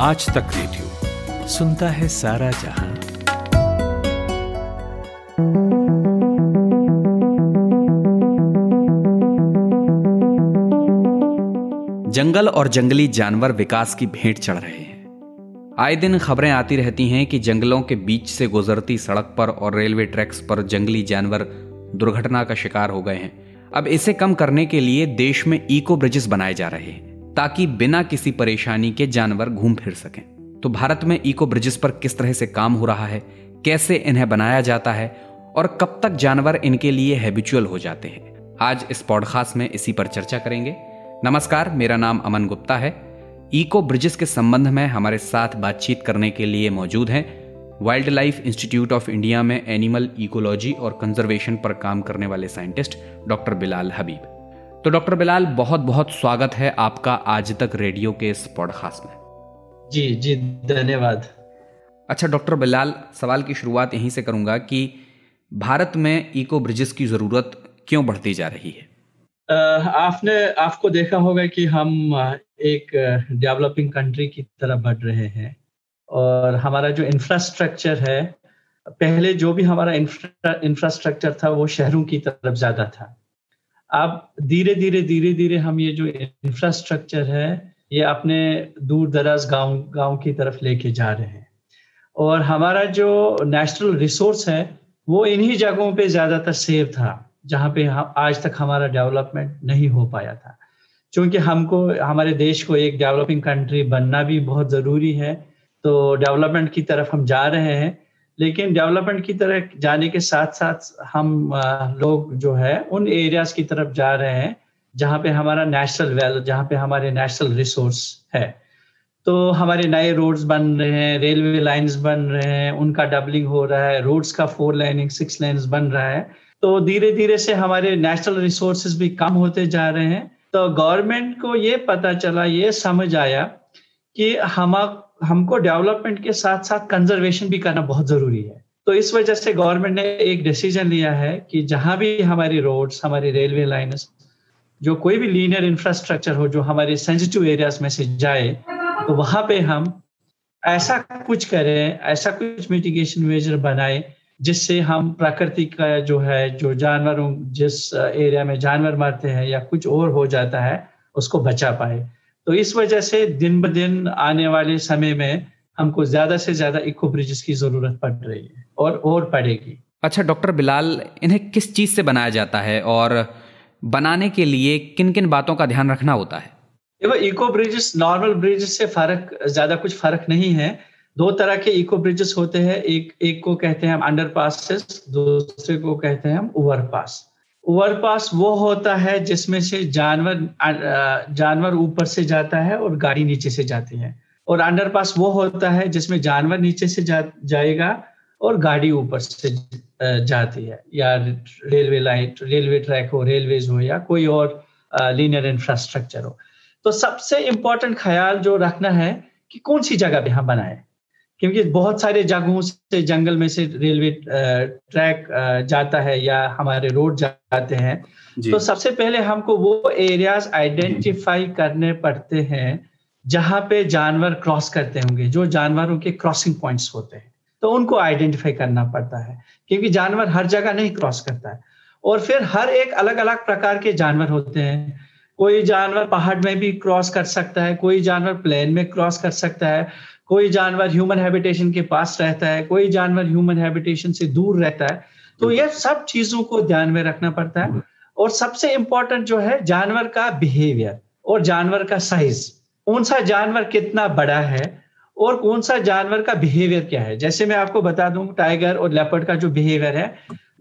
आज तक रेडियो सुनता है सारा जहाँ। जंगल और जंगली जानवर विकास की भेंट चढ़ रहे हैं। आए दिन खबरें आती रहती हैं कि जंगलों के बीच से गुजरती सड़क पर और रेलवे ट्रैक्स पर जंगली जानवर दुर्घटना का शिकार हो गए हैं। अब इसे कम करने के लिए देश में इको ब्रिजेस बनाए जा रहे हैं। ताकि बिना किसी परेशानी के जानवर घूम फिर सकें। तो भारत में इको ब्रिजेस पर किस तरह से काम हो रहा है, कैसे इन्हें बनाया जाता है, और कब तक जानवर इनके लिए हैबिचुअल हो जाते हैं, आज इस पॉडकास्ट में इसी पर चर्चा करेंगे। नमस्कार, मेरा नाम अमन गुप्ता है। इको ब्रिजेस के संबंध में हमारे साथ बातचीत करने के लिए मौजूद हैं wild life institute of India में एनिमल इकोलॉजी और कंजर्वेशन पर काम करने वाले साइंटिस्ट डॉक्टर बिलाल हबीब। तो डॉक्टर बिलाल बहुत बहुत स्वागत है आपका आज तक रेडियो के इस पॉडकास्ट में। जी जी धन्यवाद। अच्छा डॉक्टर बिलाल सवाल की शुरुआत यहीं से करूँगा कि भारत में इको ब्रिजेस की ज़रूरत क्यों बढ़ती जा रही है? आपने आपको देखा होगा कि हम एक डेवलपिंग कंट्री की तरफ़ बढ़ रहे हैं और हमारा जो इंफ्रास्ट्रक्चर है पहले जो भी हमारा इंफ्रास्ट्रक्चर था वो शहरों की तरफ़ ज़्यादा था। अब धीरे धीरे धीरे धीरे हम ये जो इंफ्रास्ट्रक्चर है, ये अपने दूर दराज गाँव गाँव की तरफ़ लेके जा रहे हैं। और हमारा जो नेचुरल रिसोर्स है, वो इन्हीं जगहों पे ज़्यादातर सेव था, जहाँ पे आज तक हमारा डेवलपमेंट नहीं हो पाया था। क्योंकि हमको, हमारे देश को एक डेवलपिंग कंट्री बनना भी बहुत ज़रूरी है तो डेवलपमेंट की तरफ़ हम जा रहे हैं। लेकिन डेवलपमेंट की तरफ़ जाने के साथ साथ हम लोग जो है, उन एरियाज़ की तरफ़ जा रहे हैं, जहाँ पे हमारा नेशनल वेल जहाँ पे हमारे नेशनल रिसोर्स है। तो हमारे नए रोड्स बन रहे हैं रेलवे लाइंस बन रहे हैं, उनका डबलिंग हो रहा है रोड्स का फोर लाइनिंग सिक्स लाइन्स बन रहा है। तो धीरे धीरे से हमारे नेशनल रिसोर्सेज भी कम होते जा रहे हैं। तो गवर्नमेंट को ये पता चला, ये समझ आया कि हम हमको डेवलपमेंट के साथ साथ कंजर्वेशन भी करना बहुत ज़रूरी है। तो इस वजह से गवर्नमेंट ने एक डिसीज़न लिया है कि जहाँ भी हमारी रोड्स हमारी रेलवे लाइन्स जो कोई भी लीनियर इंफ्रास्ट्रक्चर हो, जो हमारे सेंसिटिव एरियाज़ में से जाए तो वहाँ पे हम ऐसा कुछ करें, ऐसा कुछ मिटिगेशन मेजर बनाए, जिससे हम प्रकृति का जो है, जो जानवरों, जिस एरिया में जानवर मरते हैं या कुछ और हो जाता है, उसको बचा पाए। तो इस वजह से दिन ब दिन आने वाले समय में हमको ज़्यादा से ज़्यादा इको ब्रिजेस की ज़रूरत पड़ रही है और और पड़ेगी। अच्छा डॉक्टर बिलाल इन्हें किस चीज़ से बनाया जाता है और बनाने के लिए किन किन बातों का ध्यान रखना होता है? देखो इको ब्रिजेस नॉर्मल ब्रिजेस से फ़र्क ज़्यादा कुछ फ़र्क नहीं है। दो तरह के इको ब्रिजेस होते हैं। एक एक को कहते हैं हम अंडर पास दूसरे को कहते हैं हम ओवर पास ओवर पास वो होता है जिसमें से जानवर जानवर ऊपर से जाता है और गाड़ी नीचे से जाती है। और अंडर पास वो होता है जिसमें जानवर नीचे से जा, जाएगा और गाड़ी ऊपर से जाती है। या रेलवे लाइन रेलवे ट्रैक हो रेलवेज हो या कोई और लीनियर इंफ्रास्ट्रक्चर हो। तो सबसे इंपॉर्टेंट ख्याल जो रखना है कि कौन सी जगह पे हम बनाए? क्योंकि बहुत सारे जगहों से जंगल में से रेलवे ट्रैक जाता है या हमारे रोड जाते हैं। तो सबसे पहले हमको वो एरियाज़ आइडेंटिफाई करने पड़ते हैं जहाँ पे जानवर क्रॉस करते होंगे जो जानवरों के क्रॉसिंग पॉइंट्स होते हैं। तो उनको आइडेंटिफाई करना पड़ता है क्योंकि जानवर हर जगह नहीं क्रॉस करता है। और फिर हर एक अलग अलग प्रकार के जानवर होते हैं। कोई जानवर पहाड़ में भी क्रॉस कर सकता है कोई जानवर प्लेन में क्रॉस कर सकता है। कोई जानवर ह्यूमन हैबिटेशन के पास रहता है कोई जानवर ह्यूमन हैबिटेशन से दूर रहता है तो ये सब चीज़ों को ध्यान में रखना पड़ता है। और सबसे इंपॉर्टेंट जो है जानवर का बिहेवियर और जानवर का साइज़ कौन सा जानवर कितना बड़ा है और कौन सा जानवर का बिहेवियर क्या है? जैसे मैं आपको बता दूँ टाइगर और लेपर्ड का जो बिहेवियर है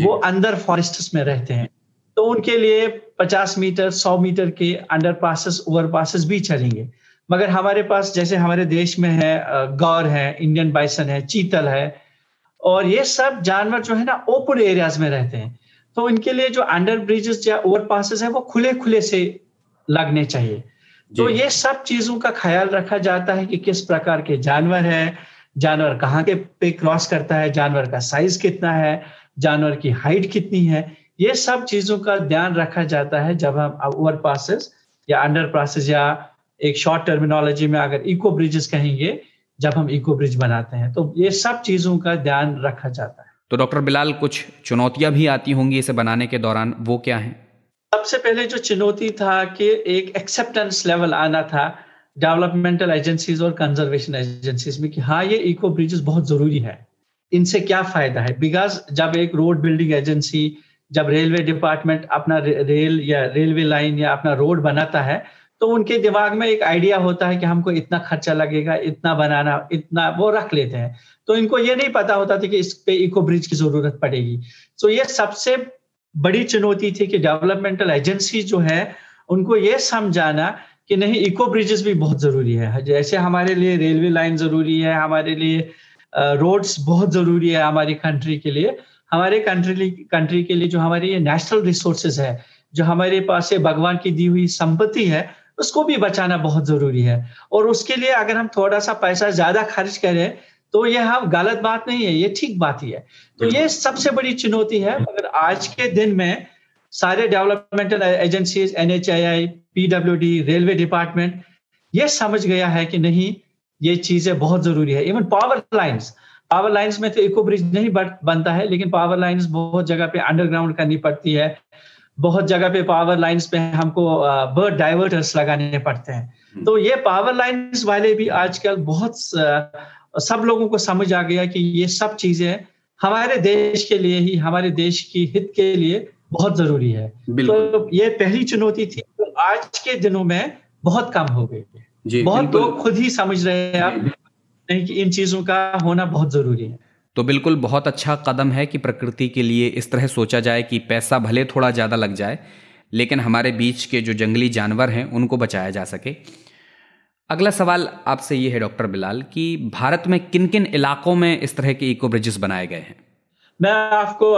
वो अंदर फॉरेस्ट में रहते हैं। तो उनके लिए 50 मीटर 100 मीटर के अंडर पासिस ओवर पासिस भी चलेंगे। मगर हमारे पास जैसे हमारे देश में है गौर है इंडियन बाइसन है चीतल है और ये सब जानवर जो है ना ओपन एरियाज़ में रहते हैं। तो इनके लिए जो अंडर ब्रिजेस या ओवर पासिस है वो खुले खुले से लगने चाहिए। तो ये सब चीज़ों का ख्याल रखा जाता है कि किस प्रकार के जानवर है जानवर कहाँ के पे क्रॉस करता है जानवर का साइज़ कितना है जानवर की हाइट कितनी है ये सब चीज़ों का ध्यान रखा जाता है जब हम ओवर पासिस या अंडर पासिस या एक शॉर्ट टर्मिनोलॉजी में अगर इको ब्रिजेस कहेंगे जब हम इको ब्रिज बनाते हैं तो ये सब चीज़ों का ध्यान रखा जाता है। तो डॉक्टर बिलाल कुछ चुनौतियाँ भी आती होंगी इसे बनाने के दौरान वो क्या है? सबसे पहले जो चुनौती था कि एक एक्सेप्टेंस लेवल आना था डेवलपमेंटल एजेंसीज और कंजर्वेशन एजेंसीज में कि हाँ ये इको ब्रिजेस बहुत ज़रूरी है। इनसे क्या फ़ायदा है? बिकॉज़ जब एक रोड बिल्डिंग एजेंसी जब रेलवे डिपार्टमेंट अपना रेल या रेलवे लाइन या अपना रोड बनाता है तो उनके दिमाग में एक आइडिया होता है कि हमको इतना खर्चा लगेगा, इतना बनाना, इतना वो रख लेते हैं। तो इनको ये नहीं पता होता था कि इस पे इको ब्रिज की ज़रूरत पड़ेगी। तो ये सबसे बड़ी चुनौती थी कि डेवलपमेंटल एजेंसी जो है, उनको ये समझाना कि नहीं, इको ब्रिजेस भी बहुत ज़रूरी है। जैसे हमारे लिए रेलवे लाइन ज़रूरी है, हमारे लिए रोड्स बहुत ज़रूरी है हमारी कंट्री के लिए। हमारे कंट्री कंट्री के लिए जो हमारे ये नेशनल रिसोर्सेज है, जो हमारे पास ये भगवान की दी हुई संपत्ति है उसको भी बचाना बहुत ज़रूरी है। और उसके लिए अगर हम थोड़ा सा पैसा ज़्यादा खर्च करें तो ये हम गलत बात नहीं है ये ठीक बात ही है। तो ये सबसे बड़ी चुनौती है मगर आज के दिन में सारे developmental agencies N H A I P W D railway department ये समझ गया है कि नहीं ये चीज़ें बहुत ज़रूरी है। Even power lines power lines में तो इको ब्रिज नहीं बनता है लेकिन पावर लाइन्स बहुत जगह पे अंडरग्राउंड करनी पड़ती है। बहुत जगह पे पावर लाइंस पे हमको बर्ड डाइवर्टर्स लगाने पड़ते हैं। हम्म। तो ये पावर लाइंस वाले भी आजकल बहुत सब लोगों को समझ आ गया कि ये सब चीज़ें हमारे देश के लिए ही हमारे देश की हित के लिए बहुत ज़रूरी है। तो ये पहली चुनौती थी तो आज के दिनों में बहुत कम हो गई बहुत लोग खुद ही समझ रहे हैं आप नहीं कि इन चीज़ों का होना बहुत ज़रूरी है। तो बिल्कुल बहुत अच्छा कदम है कि प्रकृति के लिए इस तरह सोचा जाए कि पैसा भले थोड़ा ज़्यादा लग जाए, लेकिन हमारे बीच के जो जंगली जानवर हैं, उनको बचाया जा सके। अगला सवाल आपसे ये है, डॉक्टर बिलाल, कि भारत में किन किन इलाकों में इस तरह के इको ब्रिजेस बनाए गए हैं? मैं आपको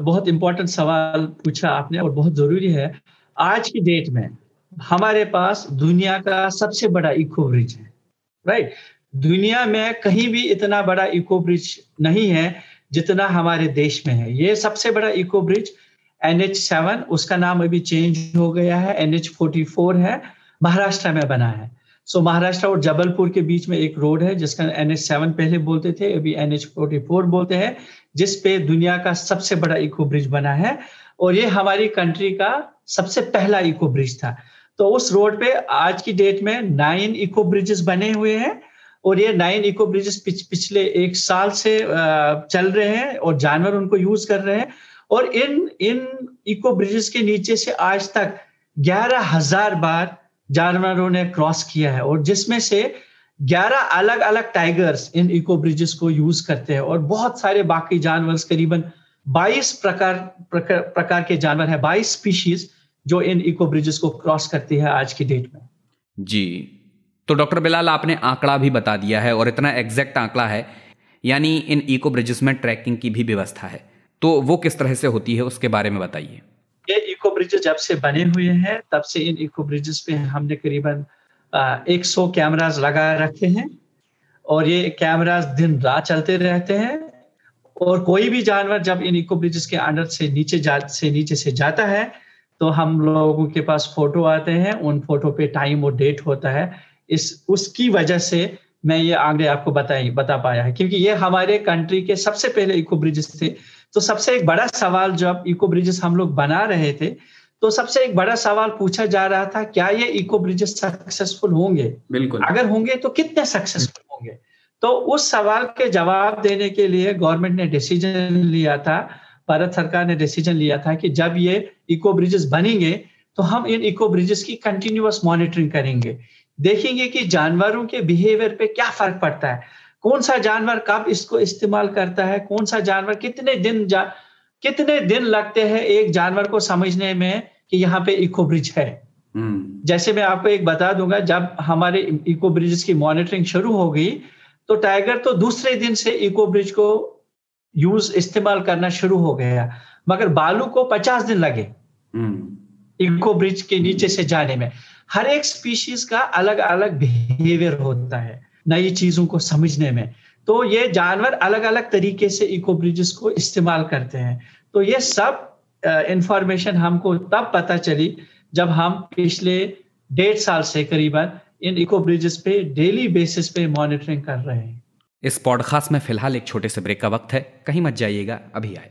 बहुत इंपॉर्टेंट सवाल पूछा आपने और बहुत ज़रूरी है। आज की डेट में हमारे पास दुनिया का सबसे बड़ा इको ब्रिज है राइट दुनिया में कहीं भी इतना बड़ा इको ब्रिज नहीं है जितना हमारे देश में है। ये सबसे बड़ा eco bridge N H seven उसका नाम अभी चेंज हो गया है। एन एच फोर्टी फोर है, महाराष्ट्र में बना है। सो महाराष्ट्र और जबलपुर के बीच में एक रोड है, जिसका एन एच सेवन पहले बोलते थे, अभी एन एच फोर्टी फोर बोलते हैं जिसपे दुनिया का सबसे बड़ा इको ब्रिज बना है। और ये हमारी कंट्री का सबसे पहला इको ब्रिज था। तो उस रोड पे आज की डेट में नाइन इको ब्रिजेस बने हुए हैं। और ये नाइन इको ब्रिजेस पिछ, पिछले एक साल से चल रहे हैं और जानवर उनको यूज़ कर रहे हैं। और इन इन इको ब्रिजेस के नीचे से आज तक ग्यारह हज़ार बार जानवरों ने क्रॉस किया है और जिसमें से ग्यारह अलग अलग टाइगर्स इन इको ब्रिजेस को यूज़ करते हैं और बहुत सारे बाकी जानवर करीबन 22 प्रकार प्रकार, प्रकार के जानवर है 22 स्पीशीज जो इन इको ब्रिजेस को क्रॉस करती है आज की डेट में। जी। तो डॉक्टर बिलाल, आपने आंकड़ा भी बता दिया है और इतना एग्जैक्ट आंकड़ा है, यानी इन इको ब्रिजेस में ट्रैकिंग की भी व्यवस्था है। तो वो किस तरह से होती है, उसके बारे में बताइए। ये इको ब्रिजेस जब से बने हुए हैं, तब से इन इको ब्रिजेस पे हमने करीबन एक सौ कैमराज लगा रखे हैं और ये कैमराज दिन रात चलते रहते हैं और कोई भी जानवर जब इन इको ब्रिजेस के अंडर से नीचे जा, से नीचे से जाता है तो हम लोगों के पास फ़ोटो आते हैं, उन फ़ोटो पे टाइम और डेट होता है। इस उसकी वजह से मैं ये आगे आपको बताई बता पाया है। क्योंकि ये हमारे कंट्री के सबसे पहले इको ब्रिजेस थे। तो सबसे एक बड़ा सवाल जब इको ब्रिजेस हम लोग बना रहे थे तो सबसे एक बड़ा सवाल पूछा जा रहा था क्या ये इको ब्रिजेस सक्सेसफुल होंगे? बिल्कुल। अगर होंगे तो कितने सक्सेसफुल होंगे? तो उस सवाल के जवाब देने के लिए गवर्नमेंट ने डिसीज़न लिया था भारत सरकार ने डिसीज़न लिया था कि जब ये इको ब्रिजेस बनेंगे तो हम इन इको ब्रिजेस की कंटिन्यूस मॉनिटरिंग करेंगे। देखेंगे कि जानवरों के बिहेवियर पे क्या फ़र्क पड़ता है। कौन सा जानवर कब इसको इस्तेमाल करता है? कौन सा जानवर कितने दिन जा कितने दिन लगते हैं एक जानवर को समझने में कि यहाँ पे इको ब्रिज है? हम्म। जैसे मैं आपको एक बता दूँगा जब हमारे इको ब्रिज की मॉनिटरिंग शुरू हो गई तो टाइगर तो दूसरे दिन से इको ब्रिज को यूज़ इस्तेमाल करना शुरू हो गया। मगर बालू को पचास दिन लगे इको हम्म। ब्रिज के नीचे से जाने में। हर एक स्पीशीज का अलग अलग बिहेवियर होता है नई चीज़ों को समझने में। तो ये जानवर अलग अलग तरीके से इको ब्रिजेस को इस्तेमाल करते हैं। तो ये सब इंफॉर्मेशन हमको तब पता चली जब हम पिछले डेढ़ साल से करीबन इन इको ब्रिजेस पे डेली बेसिस पे मॉनिटरिंग कर रहे हैं। इस पॉडकास्ट में फ़िलहाल एक छोटे से ब्रेक का वक्त है। कहीं मत जाइएगा अभी आए।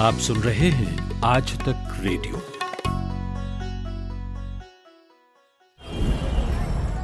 आप सुन रहे हैं आज तक रेडियो।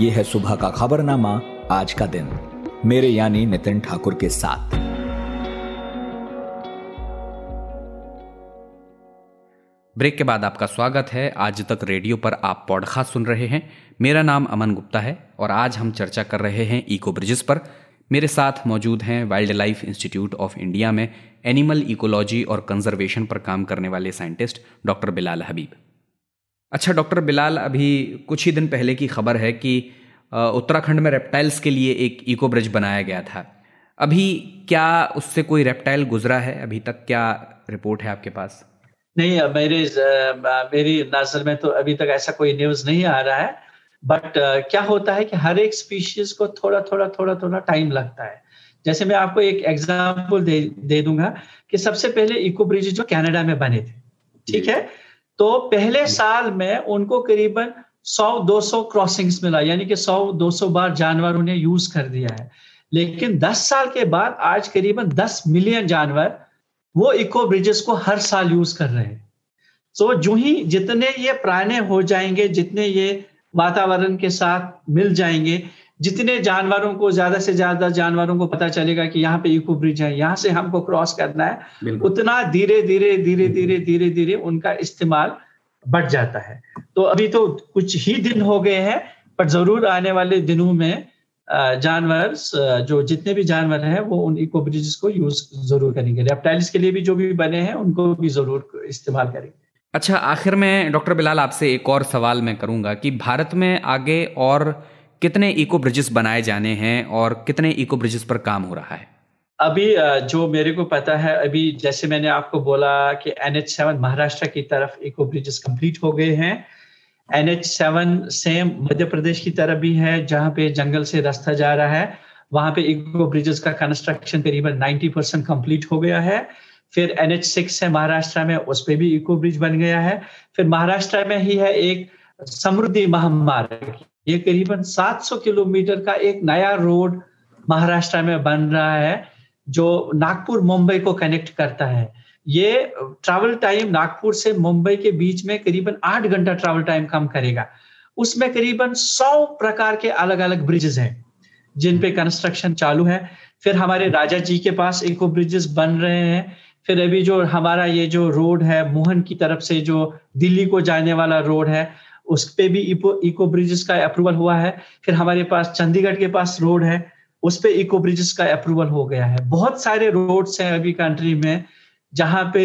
ये है सुबह का खबरनामा आज का दिन। मेरे यानी नितिन ठाकुर के साथ। ब्रेक के बाद आपका स्वागत है। आज तक रेडियो पर आप पॉडकास्ट सुन रहे हैं। मेरा नाम अमन गुप्ता है और आज हम चर्चा कर रहे हैं इको ब्रिजेस पर। मेरे साथ मौजूद हैं wild life institute of India में एनिमल इकोलॉजी और कंजर्वेशन पर काम करने वाले साइंटिस्ट डॉक्टर बिलाल हबीब। अच्छा डॉक्टर बिलाल अभी कुछ ही दिन पहले की खबर है कि उत्तराखंड में रेप्टाइल्स के लिए एक इको ब्रिज बनाया गया था। अभी क्या उससे कोई रेप्टाइल गुजरा है? अभी तक क्या रिपोर्ट है आपके पास? नहीं मेरे मेरी नज़र में तो अभी तक ऐसा कोई न्यूज़ नहीं आ रहा है। बट क्या होता है कि हर एक स्पीशीज को थोड़ा थोड़ा थोड़ा थोड़ा टाइम लगता है। जैसे मैं आपको एक एग्ज़ाम्पल दे दे दूँगा कि सबसे पहले इको ब्रिज जो कनाडा में बने थे ठीक है? तो पहले साल में उनको करीबन 100-200 क्रॉसिंग्स मिला यानी कि 100-200 बार जानवर उन्हें यूज़ कर दिया है। लेकिन 10 साल के बाद आज करीबन 10 मिलियन जानवर वो इको ब्रिजेस को हर साल यूज़ कर रहे हैं। तो जो ही जितने ये पुराने हो जाएँगे जितने ये वातावरण के साथ मिल जाएँगे जितने जानवरों को ज़्यादा से ज़्यादा जानवरों को पता चलेगा कि यहाँ पे इको ब्रिज है यहाँ से हमको क्रॉस करना है। उतना धीरे धीरे धीरे धीरे धीरे धीरे उनका इस्तेमाल बढ़ जाता है। तो अभी तो कुछ ही दिन हो गए हैं पर ज़रूर आने वाले दिनों में जानवर जो जितने भी जानवर हैं वो उन इको ब्रिजेस को यूज़ ज़रूर करेंगे। रेप्टाइल्स के लिए भी जो भी बने हैं उनको भी ज़रूर इस्तेमाल करेंगे। अच्छा आखिर में डॉक्टर बिलाल आपसे एक और सवाल मैं करूँगा कि भारत में आगे और कितने इको ब्रिजेस बनाए जाने हैं और कितने इको ब्रिजेस पर काम हो रहा है? अभी जो मेरे को पता है, अभी जैसे मैंने आपको बोला कि एन एच सेवन महाराष्ट्र की तरफ़ इको ब्रिजेस कंप्लीट हो गए हैं। N H seven same Madhya Pradesh की तरफ़ भी है, जहाँ पे जंगल से रास्ता जा रहा है। वहाँ पे इको ब्रिजेस का कंस्ट्रक्शन करीबन 90 परसेंट कंप्लीट हो गया है। फिर एन एच सिक्स है महाराष्ट्र में, उस पर भी इको ब्रिज बन गया है। फिर महाराष्ट्र में ही है एक समृद्धि महामार्ग। ये करीबन 700 किलोमीटर का एक नया रोड महाराष्ट्र में बन रहा है, जो नागपुर मुंबई को कनेक्ट करता है। ये ट्रैवल टाइम नागपुर से मुंबई के बीच में करीबन आठ घंटा ट्रैवल टाइम कम करेगा। उसमें करीबन सौ प्रकार के अलग अलग ब्रिजेस हैं, जिन पे कंस्ट्रक्शन चालू है। फिर हमारे राजा जी के पास इको ब्रिजेस बन रहे हैं। फिर अभी जो हमारा ये जो रोड है, मोहन की तरफ़ से जो दिल्ली को जाने वाला रोड है उस पे भी इको इको ब्रिजेस का अप्रूवल हुआ है। फिर हमारे पास चंडीगढ़ के पास रोड है उस पे इको ब्रिजेस का अप्रूवल हो गया है। बहुत सारे रोड्स हैं अभी कंट्री में जहाँ पे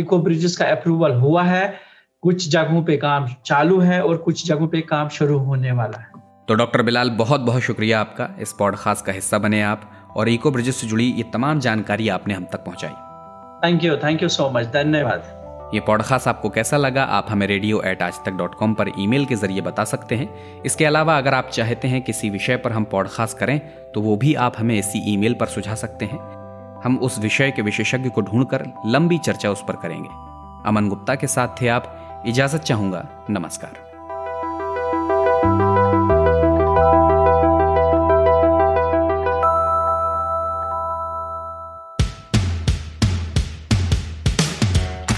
इको ब्रिजेस का अप्रूवल हुआ है। कुछ जगहों पे काम चालू है और कुछ जगहों पे काम शुरू होने वाला है। तो डॉक्टर बिलाल बहुत बहुत शुक्रिया आपका। इस पॉडकास्ट का हिस्सा बने आप और इको ब्रिजेस से जुड़ी ये तमाम जानकारी आपने हम तक पहुंचाई। Thank you thank you so much धन्यवाद। ये पॉडकास्ट आपको कैसा लगा, आप हमें रेडियो एट आज तक डॉट कॉम पर ईमेल के ज़रिए बता सकते हैं। इसके अलावा अगर आप चाहते हैं किसी विषय पर हम पॉडकास्ट करें तो वो भी आप हमें इसी ईमेल पर सुझा सकते हैं। हम उस विषय के विशेषज्ञ को ढूंढकर लंबी चर्चा उस पर करेंगे। अमन गुप्ता के साथ थे आप। इजाज़त चाहूँगा। नमस्कार।